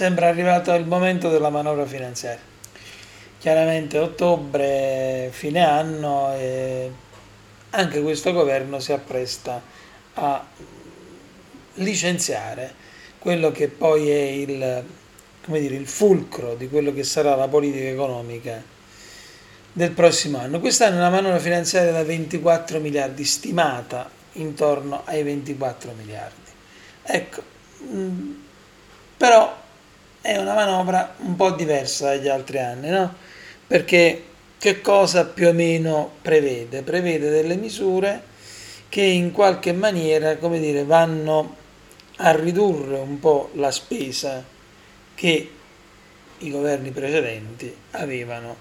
sembra arrivato il momento della manovra finanziaria. Chiaramente ottobre, fine anno, e anche questo governo si appresta a licenziare quello che poi è il, dire, il fulcro di quello che sarà la politica economica del prossimo anno. Quest'anno una manovra finanziaria da 24 miliardi, stimata intorno ai 24 miliardi. Ecco, mm, però è una manovra un po' diversa dagli altri anni, no? Perché che cosa più o meno prevede? Prevede delle misure che in qualche maniera, come dire, vanno a ridurre un po' la spesa che i governi precedenti avevano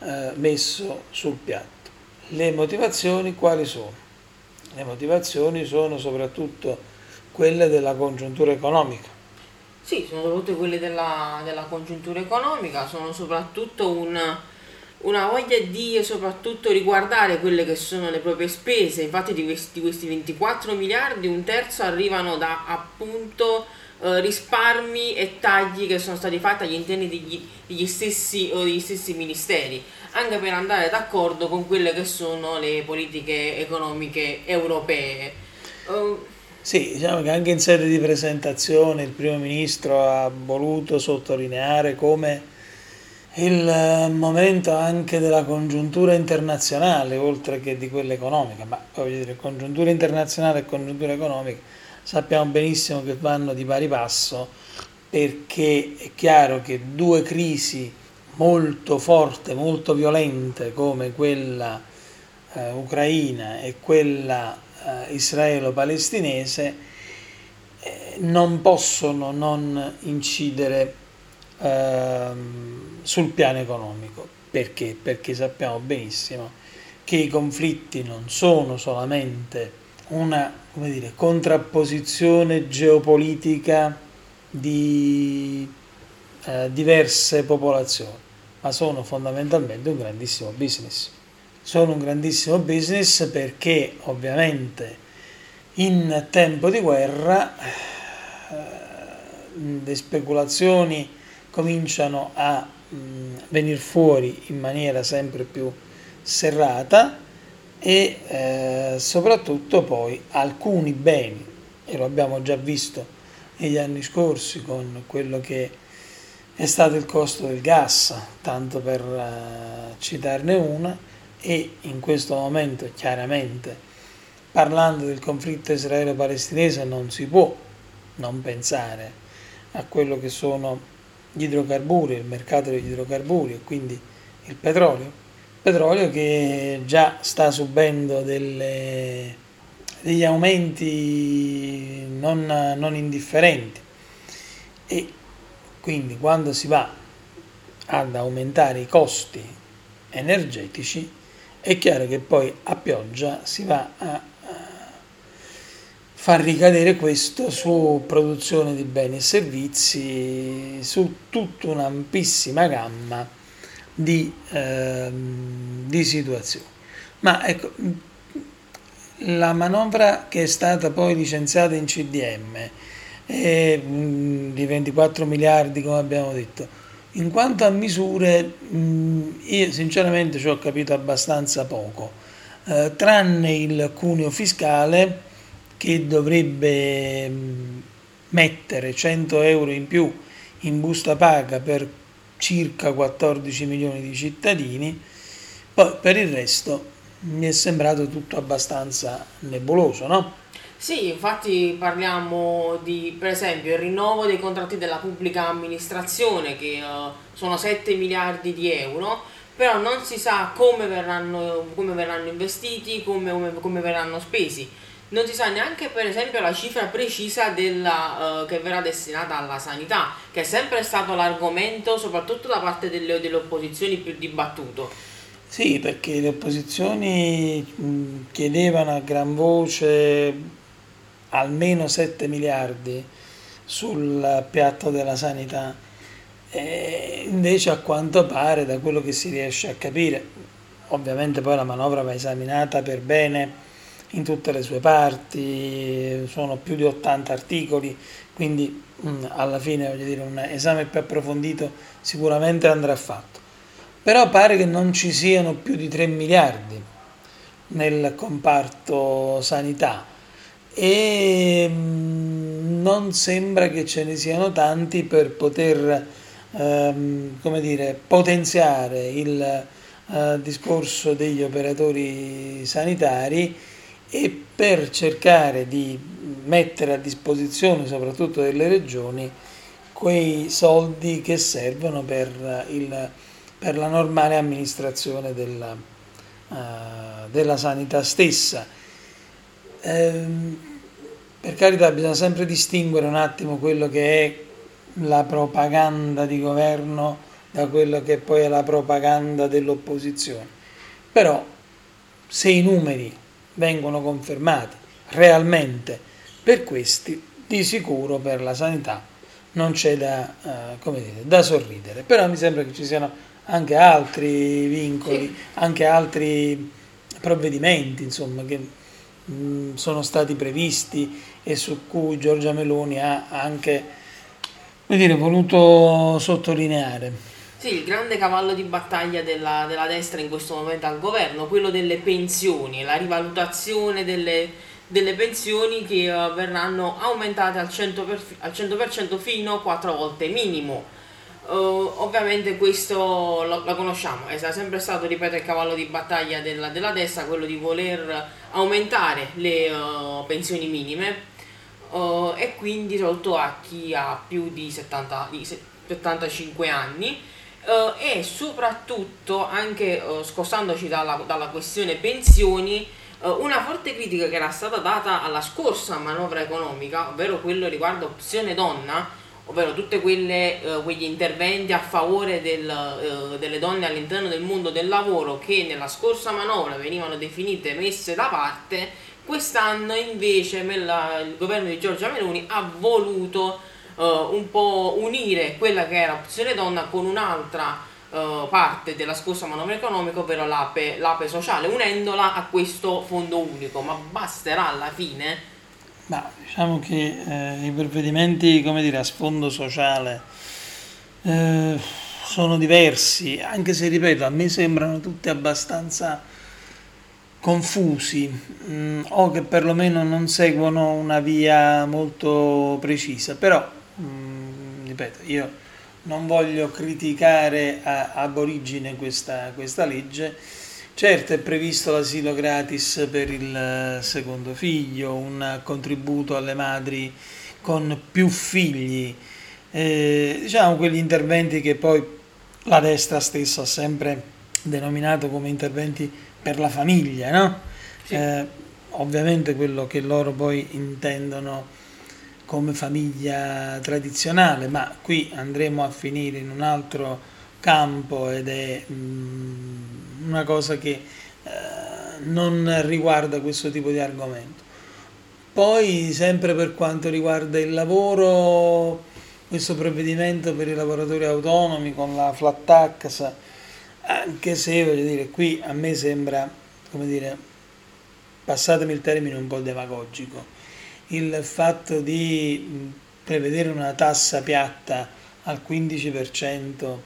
eh, messo sul piatto. Le motivazioni quali sono? Le motivazioni sono soprattutto quelle della congiuntura economica. Sì, sono soprattutto quelle della, della congiuntura economica, sono soprattutto un, una voglia di soprattutto riguardare quelle che sono le proprie spese, infatti di questi, di questi 24 miliardi un terzo arrivano da appunto eh, risparmi e tagli che sono stati fatti agli interni degli, degli, stessi, degli stessi ministeri, anche per andare d'accordo con quelle che sono le politiche economiche europee. Uh, sì, diciamo che anche in sede di presentazione il primo ministro ha voluto sottolineare come il eh, momento anche della congiuntura internazionale, oltre che di quella economica, ma voglio dire, congiuntura internazionale e congiuntura economica sappiamo benissimo che vanno di pari passo perché è chiaro che due crisi molto forti, molto violente come quella eh, ucraina e quella israelo-palestinese eh, non possono non incidere Ehm, sul piano economico. Perché? Perché sappiamo benissimo che i conflitti non sono solamente una dire, contrapposizione geopolitica di eh, diverse popolazioni, ma sono fondamentalmente un grandissimo business. Sono un grandissimo business perché ovviamente in tempo di guerra eh, le speculazioni cominciano a mm, venire fuori in maniera sempre più serrata e eh, soprattutto poi alcuni beni, e lo abbiamo già visto negli anni scorsi con quello che è stato il costo del gas, tanto per uh, citarne una, e in questo momento chiaramente parlando del conflitto israelo-palestinese non si può non pensare a quello che sono gli idrocarburi, il mercato degli idrocarburi e quindi il petrolio. Petrolio che già sta subendo delle, degli aumenti non, non indifferenti e quindi quando si va ad aumentare i costi energetici è chiaro che poi a pioggia si va a far ricadere questo su produzione di beni e servizi, su tutta un'ampissima gamma di, eh, di situazioni. Ma ecco, la manovra che è stata poi licenziata in CDM è di 24 miliardi, come abbiamo detto, in quanto a misure, io sinceramente ci ho capito abbastanza poco, eh, tranne il cuneo fiscale che dovrebbe mettere 100 euro in più in busta paga per circa 14 milioni di cittadini, poi per il resto mi è sembrato tutto abbastanza nebuloso, no? Sì, infatti parliamo di, per esempio, il rinnovo dei contratti della pubblica amministrazione che uh, sono 7 miliardi di euro, però non si sa come verranno, come verranno investiti, come, come, verranno spesi non si sa neanche per esempio la cifra precisa della, uh, che verrà destinata alla sanità, che è sempre stato l'argomento soprattutto da parte delle, delle opposizioni più dibattuto. Sì, perché le opposizioni chiedevano a gran voce almeno 7 miliardi sul piatto della sanità. E invece a quanto pare, da quello che si riesce a capire, ovviamente poi la manovra va esaminata per bene in tutte le sue parti, sono più di 80 articoli, quindi mm, alla fine voglio dire, un esame più approfondito sicuramente andrà fatto. Però pare che non ci siano più di 3 miliardi nel comparto sanità e mm, non sembra che ce ne siano tanti per poter ehm, come dire, potenziare il eh, discorso degli operatori sanitari e per cercare di mettere a disposizione soprattutto delle regioni quei soldi che servono per, il, per la normale amministrazione della, uh, della sanità stessa. Ehm, per carità bisogna sempre distinguere un attimo quello che è la propaganda di governo da quello che poi è la propaganda dell'opposizione. Però se i numeri vengono confermati realmente per questi, di sicuro per la sanità non c'è da, uh, dire, da sorridere. Però mi sembra che ci siano anche altri vincoli, anche altri provvedimenti insomma, che mm, sono stati previsti e su cui Giorgia Meloni ha anche dire, voluto sottolineare. Sì, il grande cavallo di battaglia della, della, destra in questo momento al governo, quello delle pensioni, la rivalutazione delle, delle pensioni che uh, verranno aumentate al 100%, per, al 100% fino a 4 volte minimo. Uh, ovviamente questo lo, lo, conosciamo, è sempre stato, ripeto, il cavallo di battaglia della, della destra, quello di voler aumentare le uh, pensioni minime uh, e quindi soprattutto a chi ha più di, 70, di 75 anni e soprattutto anche scostandoci dalla, dalla, questione pensioni una forte critica che era stata data alla scorsa manovra economica ovvero quello riguardo opzione donna ovvero tutti uh, quegli interventi a favore del, uh, delle donne all'interno del mondo del lavoro che nella scorsa manovra venivano definite messe da parte Quest'anno invece il governo di Giorgia Meloni ha voluto uh, un po' unire quella che era opzione donna con un'altra uh, parte della scorsa manovra economica, ovvero l'APE, l'APE sociale, unendola a questo fondo unico. Ma basterà alla fine? Ma diciamo che eh, i provvedimenti come dire, a sfondo sociale eh, sono diversi, anche se ripeto, a me sembrano tutti abbastanza confusi mh, mm, o che perlomeno non seguono una via molto precisa, però mh, mm, ripeto, io non voglio criticare a, ab origine questa, questa legge. Certo è previsto l'asilo gratis per il secondo figlio, un contributo alle madri con più figli, eh, diciamo quegli interventi che poi la destra stessa ha sempre denominato come interventi per la famiglia, no? Sì. Eh, ovviamente quello che loro poi intendono come famiglia tradizionale, ma qui andremo a finire in un altro campo ed è mm, una cosa che eh, non riguarda questo tipo di argomento. Poi, sempre per quanto riguarda il lavoro, questo provvedimento per i lavoratori autonomi con la flat tax anche se voglio dire qui a me sembra come dire passatemi il termine un po' demagogico il fatto di prevedere una tassa piatta al 15%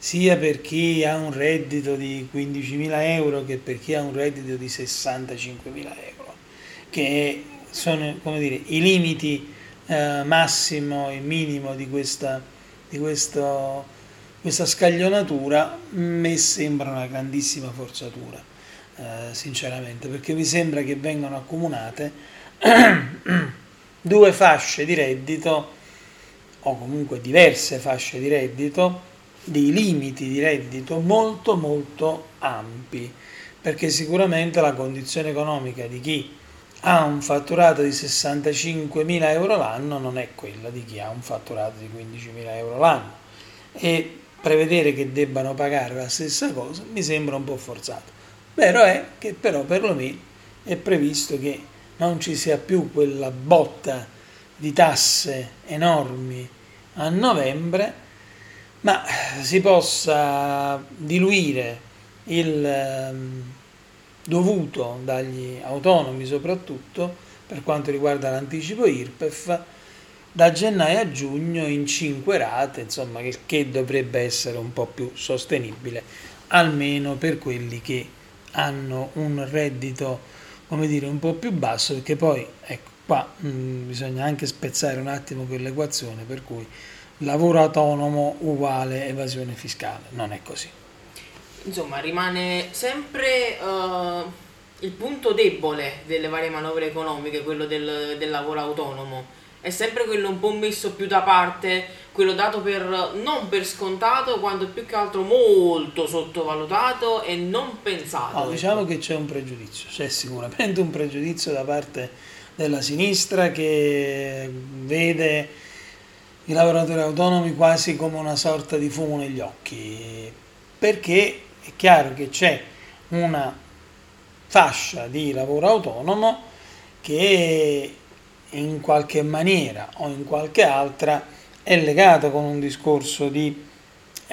sia per chi ha un reddito di 15.000 euro che per chi ha un reddito di 65.000 euro che sono dire i limiti eh, massimo e minimo di, questa, di questo questa scaglionatura mi sembra una grandissima forzatura, eh, sinceramente, perché mi sembra che vengano accomunate due fasce di reddito, o comunque diverse fasce di reddito, dei limiti di reddito molto molto ampi, perché sicuramente la condizione economica di chi ha un fatturato di 65.000 euro l'anno non è quella di chi ha un fatturato di 15.000 euro l'anno. E prevedere che debbano pagare la stessa cosa mi sembra un po' forzato. Vero è che però perlomeno è previsto che non ci sia più quella botta di tasse enormi a novembre, ma si possa diluire il, dovuto dagli autonomi soprattutto per quanto riguarda l'anticipo IRPEF da gennaio a giugno in 5 rate, insomma, il che dovrebbe essere un po' più sostenibile, almeno per quelli che hanno un reddito, come dire, un po' più basso, perché poi, ecco, qua mh, mm, bisogna anche spezzare un attimo quell'equazione per cui lavoro autonomo uguale evasione fiscale, non è così. Insomma, rimane sempre uh, il punto debole delle varie manovre economiche, quello del, del lavoro autonomo è sempre quello un po' messo più da parte, quello dato per non per scontato, quanto più che altro molto sottovalutato e non pensato. No, diciamo che c'è un pregiudizio, c'è sicuramente un pregiudizio da parte della sinistra che vede i lavoratori autonomi quasi come una sorta di fumo negli occhi, perché è chiaro che c'è una fascia di lavoro autonomo che in qualche maniera o in qualche altra è legata con un discorso di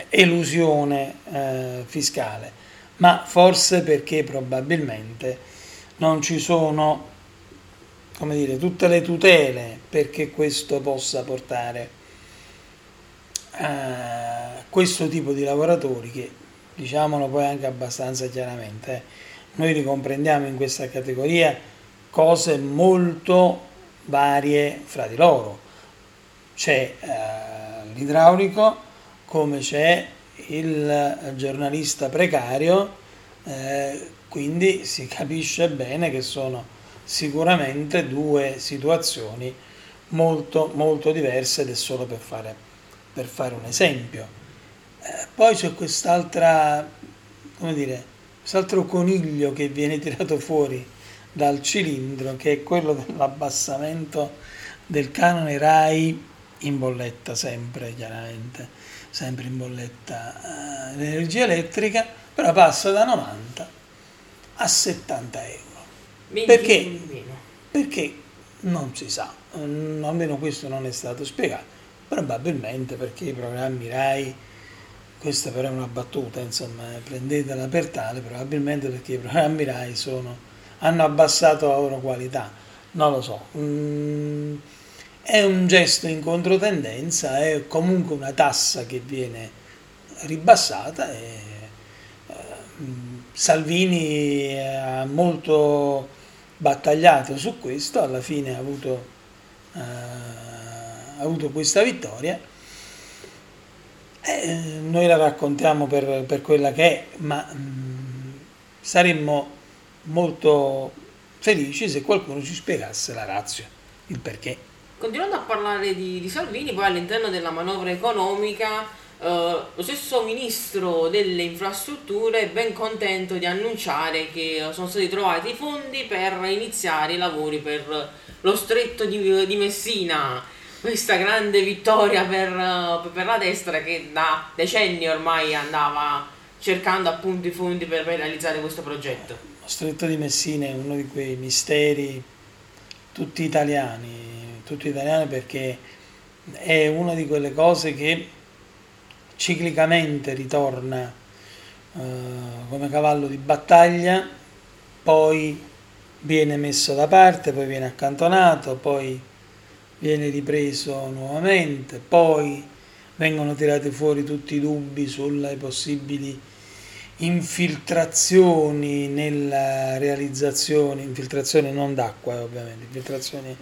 elusione eh, fiscale, ma forse perché probabilmente non ci sono come dire, tutte le tutele perché questo possa portare a questo tipo di lavoratori che diciamolo poi anche abbastanza chiaramente eh, noi ricomprendiamo in questa categoria cose molto varie fra di loro. C'è eh, l'idraulico come c'è il giornalista precario, eh, quindi si capisce bene che sono sicuramente due situazioni molto, molto diverse ed è solo per fare, per fare un esempio. Eh, poi c'è quest'altra, come dire, quest'altro coniglio che viene tirato fuori dal cilindro che è quello dell'abbassamento del canone RAI in bolletta sempre chiaramente sempre in bolletta eh, l'energia elettrica però passa da 90 a 70 euro perché? perché non si sa almeno questo non è stato spiegato probabilmente perché i programmi RAI questa però è una battuta insomma prendetela per tale probabilmente perché i programmi RAI sono hanno abbassato la loro qualità, non lo so. Mm, è un gesto in controtendenza, è comunque una tassa che viene ribassata e eh, Salvini ha molto battagliato su questo, alla fine ha avuto, eh, avuto questa vittoria. Eh, noi la raccontiamo per, per, quella che è, ma mh, mm, saremmo molto felici se qualcuno ci spiegasse la razza, il perché. Continuando a parlare di, di Salvini, poi all'interno della manovra economica eh, lo stesso ministro delle infrastrutture è ben contento di annunciare che sono stati trovati i fondi per iniziare i lavori per lo stretto di, di Messina. Questa grande vittoria per, per la destra che da decenni ormai andava cercando appunto i fondi per realizzare questo progetto. Lo stretto di Messina è uno di quei misteri tutti italiani, tutti italiani perché è una di quelle cose che ciclicamente ritorna eh, come cavallo di battaglia, poi viene messo da parte, poi viene accantonato, poi viene ripreso nuovamente, poi vengono tirati fuori tutti i dubbi sulle possibili infiltrazioni nella realizzazione, infiltrazioni non d'acqua ovviamente, infiltrazioni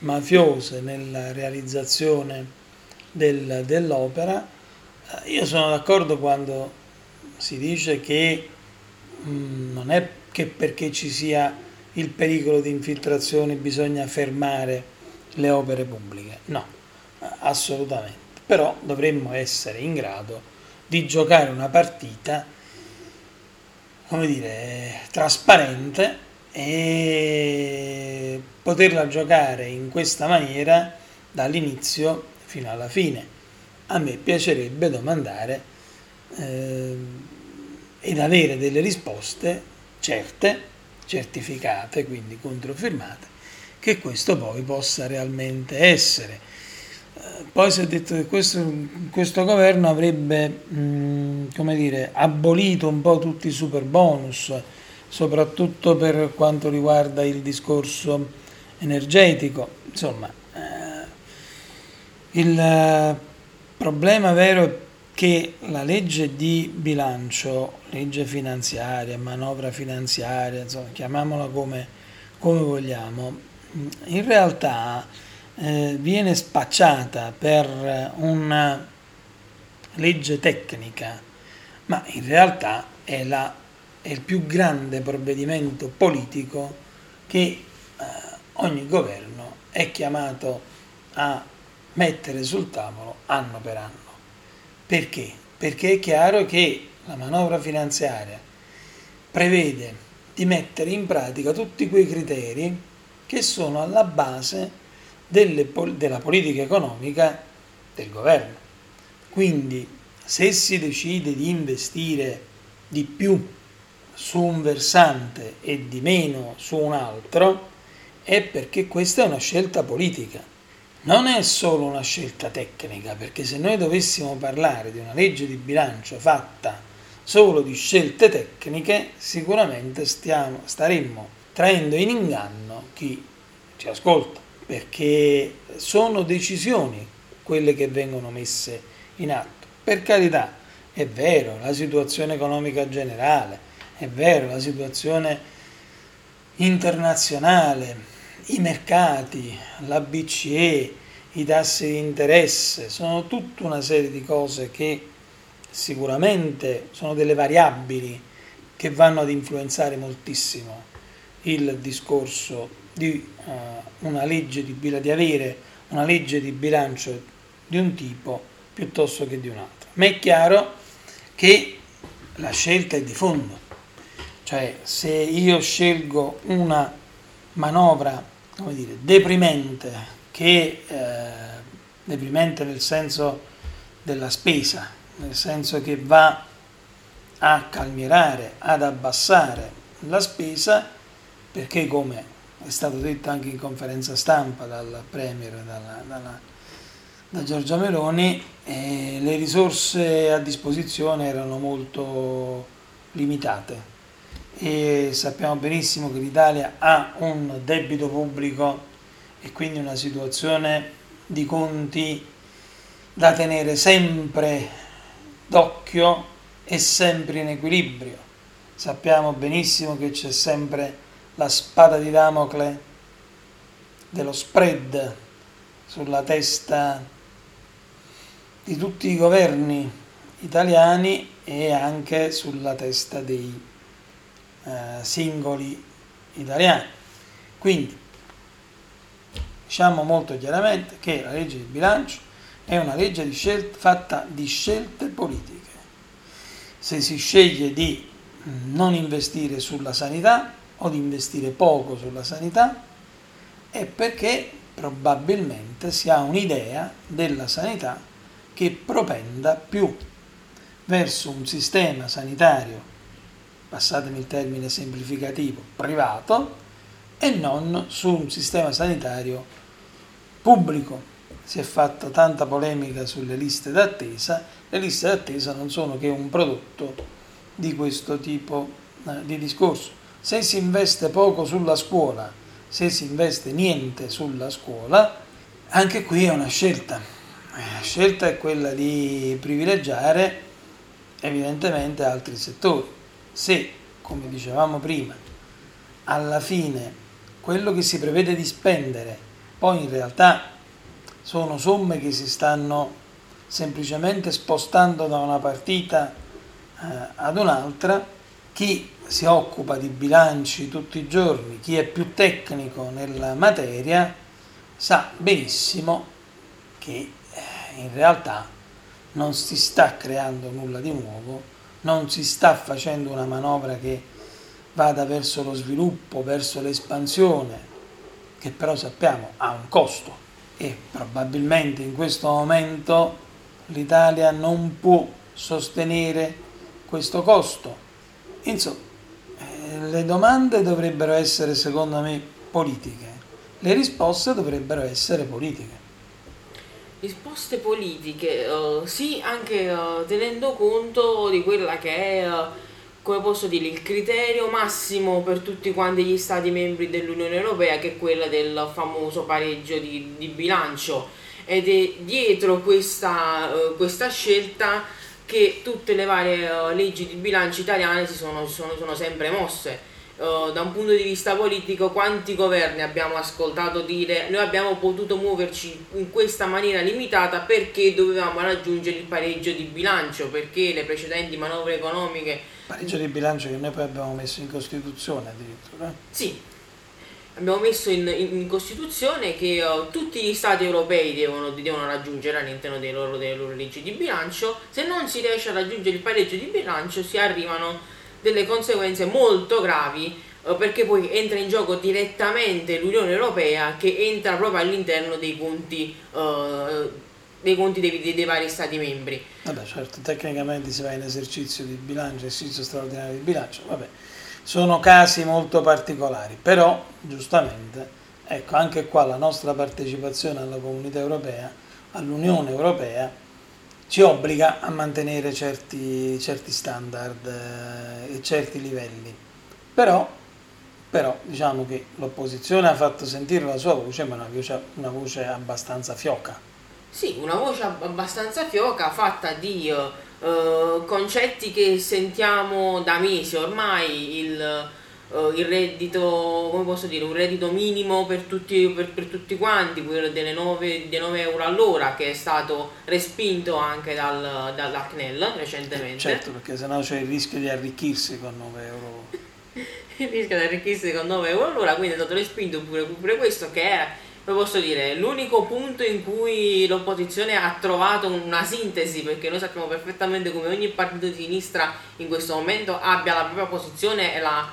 mafiose nella realizzazione del, dell'opera. Eh, io sono d'accordo quando si dice che mh, mm, non è che perché ci sia il pericolo di infiltrazioni bisogna fermare le opere pubbliche, no, assolutamente, però dovremmo essere in grado di giocare una partita come dire, trasparente e poterla giocare in questa maniera dall'inizio fino alla fine. A me piacerebbe domandare eh, ed avere delle risposte certe, certificate, quindi controfirmate, che questo poi possa realmente essere. Poi si è detto che questo, questo governo avrebbe mh, come dire, abolito un po' tutti i super bonus, soprattutto per quanto riguarda il discorso energetico. Insomma, eh, il problema vero è che la legge di bilancio, legge finanziaria, manovra finanziaria, insomma, chiamiamola come, come vogliamo, in realtà eh, viene spacciata per una legge tecnica, ma in realtà è, la, è il più grande provvedimento politico che eh, ogni governo è chiamato a mettere sul tavolo anno per anno. Perché? Perché è chiaro che la manovra finanziaria prevede di mettere in pratica tutti quei criteri che sono alla base delle, della politica economica del governo. Quindi se si decide di investire di più su un versante e di meno su un altro, è perché questa è una scelta politica non è solo una scelta tecnica, perché se noi dovessimo parlare di una legge di bilancio fatta solo di scelte tecniche, sicuramente stiamo, staremmo traendo in inganno chi ci ascolta, perché sono decisioni quelle che vengono messe in atto. Per carità, è vero, la situazione economica generale, è vero, la situazione internazionale, i mercati, la BCE, i tassi di interesse, sono tutta una serie di cose che sicuramente sono delle variabili che vanno ad influenzare moltissimo il discorso di, uh, una legge di, di avere una legge di bilancio di un tipo piuttosto che di un altro. Ma è chiaro che la scelta è di fondo, cioè se io scelgo una manovra come dire, deprimente, che eh, deprimente nel senso della spesa, nel senso che va a calmierare, ad abbassare la spesa, perché come è stato detto anche in conferenza stampa dal Premier, dalla, dalla, da Giorgia Meloni, eh, le risorse a disposizione erano molto limitate e sappiamo benissimo che l'Italia ha un debito pubblico e quindi una situazione di conti da tenere sempre d'occhio e sempre in equilibrio. Sappiamo benissimo che c'è sempre la spada di Damocle dello spread sulla testa di tutti i governi italiani e anche sulla testa dei eh, singoli italiani. Quindi diciamo molto chiaramente che la legge di bilancio è una legge di scelte, fatta di scelte politiche. Se si sceglie di non investire sulla sanità o di investire poco sulla sanità, è perché probabilmente si ha un'idea della sanità che propenda più verso un sistema sanitario passatemi il termine semplificativo, privato e non su un sistema sanitario pubblico. Si è fatta tanta polemica sulle liste d'attesa, le liste d'attesa non sono che un prodotto di questo tipo eh, di discorso. Se si investe poco sulla scuola, se si investe niente sulla scuola, anche qui è una scelta. La scelta è quella di privilegiare evidentemente altri settori se, come dicevamo prima, alla fine quello che si prevede di spendere poi in realtà sono somme che si stanno semplicemente spostando da una partita eh, ad un'altra, chi si occupa di bilanci tutti i giorni, chi è più tecnico nella materia, sa benissimo che eh, in realtà non si sta creando nulla di nuovo non si sta facendo una manovra che vada verso lo sviluppo, verso l'espansione, che però sappiamo ha un costo e probabilmente in questo momento l'Italia non può sostenere questo costo. Insomma, le domande dovrebbero essere secondo me politiche, le risposte dovrebbero essere politiche. Risposte politiche, uh, sì, anche uh, tenendo conto di quella che è uh, come posso dire, il criterio massimo per tutti quanti gli stati membri dell'Unione Europea che è quello del famoso pareggio di, di bilancio. Ed è dietro questa, questa, scelta che tutte le varie uh, leggi di bilancio italiane si sono, sono, sono sempre mosse. Uh, da un punto di vista politico quanti governi abbiamo ascoltato dire noi abbiamo potuto muoverci in questa maniera limitata perché dovevamo raggiungere il pareggio di bilancio perché le precedenti manovre economiche pareggio di bilancio che noi poi abbiamo messo in Costituzione addirittura sì abbiamo messo in, in, Costituzione che uh, tutti gli stati europei devono, devono raggiungere all'interno dei loro, delle loro leggi di bilancio se non si riesce a raggiungere il pareggio di bilancio si arrivano delle conseguenze molto gravi eh, perché poi entra in gioco direttamente l'Unione Europea che entra proprio all'interno dei conti, uh, dei, conti dei, dei, dei, vari Stati membri. Vabbè certo, tecnicamente si va in esercizio di bilancio, esercizio straordinario di bilancio, vabbè, sono casi molto particolari, però giustamente, ecco, anche qua la nostra partecipazione alla comunità europea, all'Unione Europea, ci obbliga a mantenere certi, certi standard eh, e certi livelli. Però, però, diciamo che l'opposizione ha fatto sentire la sua voce, ma una voce, una voce abbastanza fioca. Sì, una voce abbastanza fioca fatta di uh, concetti che sentiamo da mesi ormai, il uh, il reddito, come posso dire, un reddito minimo per tutti, per, per tutti quanti, quello delle 9, dei 9 euro all'ora che è stato respinto anche dal, dall'ACNEL recentemente. Certo, perché sennò c'è il rischio di arricchirsi con 9 euro. il rischio di arricchirsi con 9 euro all'ora, quindi è stato respinto pure, pure questo che è come posso dire, l'unico punto in cui l'opposizione ha trovato una sintesi, perché noi sappiamo perfettamente come ogni partito di sinistra in questo momento abbia la propria posizione e la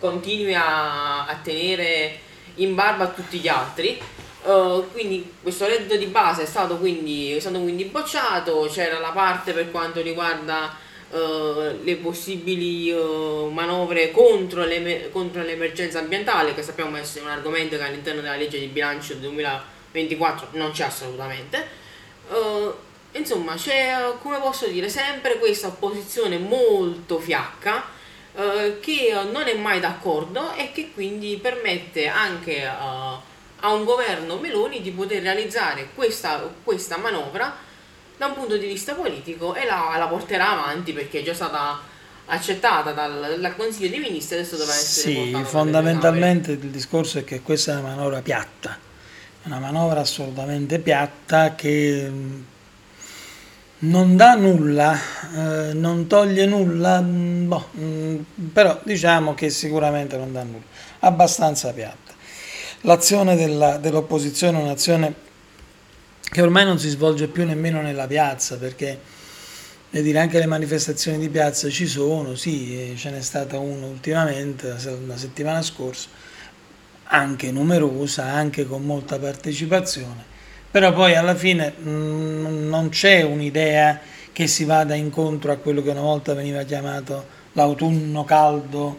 continui a, a tenere in barba a tutti gli altri. Uh, quindi questo reddito di base è stato quindi, è stato quindi bocciato, c'era la parte per quanto riguarda uh, le possibili uh, manovre contro, le, contro, l'emergenza ambientale, che sappiamo essere un argomento che all'interno della legge di bilancio del 2024 non c'è assolutamente. insomma, c'è, come posso dire, sempre questa opposizione molto fiacca eh, che non è mai d'accordo e che quindi permette anche uh, a un governo Meloni di poter realizzare questa, questa, manovra da un punto di vista politico e la, la porterà avanti perché è già stata accettata dal, dal, Consiglio dei Ministri adesso dovrà essere sì, fondamentalmente il discorso è che questa è una manovra piatta una manovra assolutamente piatta che non dà nulla, eh, non toglie nulla, mm, boh, mh, mm, però diciamo che sicuramente non dà nulla, abbastanza piatta. L'azione della, dell'opposizione è un'azione che ormai non si svolge più nemmeno nella piazza, perché dire, anche le manifestazioni di piazza ci sono, sì, ce n'è stata una ultimamente, la settimana scorsa, anche numerosa, anche con molta partecipazione però poi alla fine mh, mm, non c'è un'idea che si vada incontro a quello che una volta veniva chiamato l'autunno caldo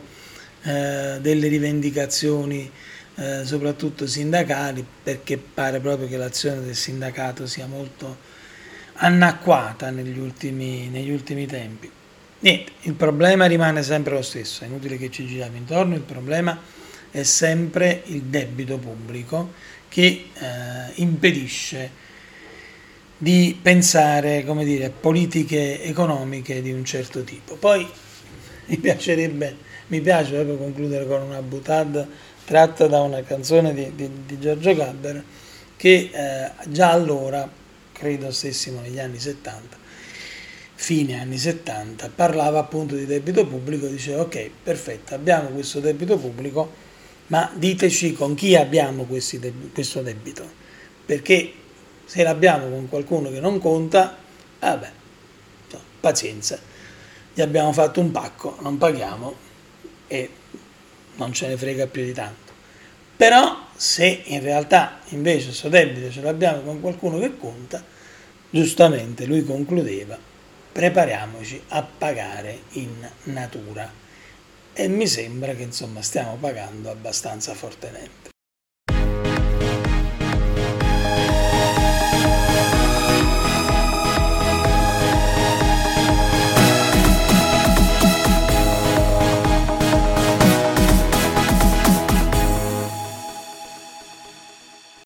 eh, delle rivendicazioni eh, soprattutto sindacali perché pare proprio che l'azione del sindacato sia molto anacquata negli ultimi, negli ultimi tempi. Niente, il problema rimane sempre lo stesso, è inutile che ci giriamo intorno, il problema è sempre il debito pubblico che eh, impedisce di pensare come dire, politiche economiche di un certo tipo. Poi mi piacerebbe, mi piace proprio concludere con una butad tratta da una canzone di, di, di Giorgio Gabber che eh, già allora, credo stessimo negli anni 70, fine anni 70, parlava appunto di debito pubblico, diceva ok, perfetto, abbiamo questo debito pubblico, ma diteci con chi abbiamo deb- questo debito, perché se l'abbiamo con qualcuno che non conta, vabbè, no, pazienza, gli abbiamo fatto un pacco, non paghiamo e non ce ne frega più di tanto. Però se in realtà invece questo debito ce l'abbiamo con qualcuno che conta, giustamente lui concludeva, prepariamoci a pagare in natura e mi sembra che insomma stiamo pagando abbastanza fortemente.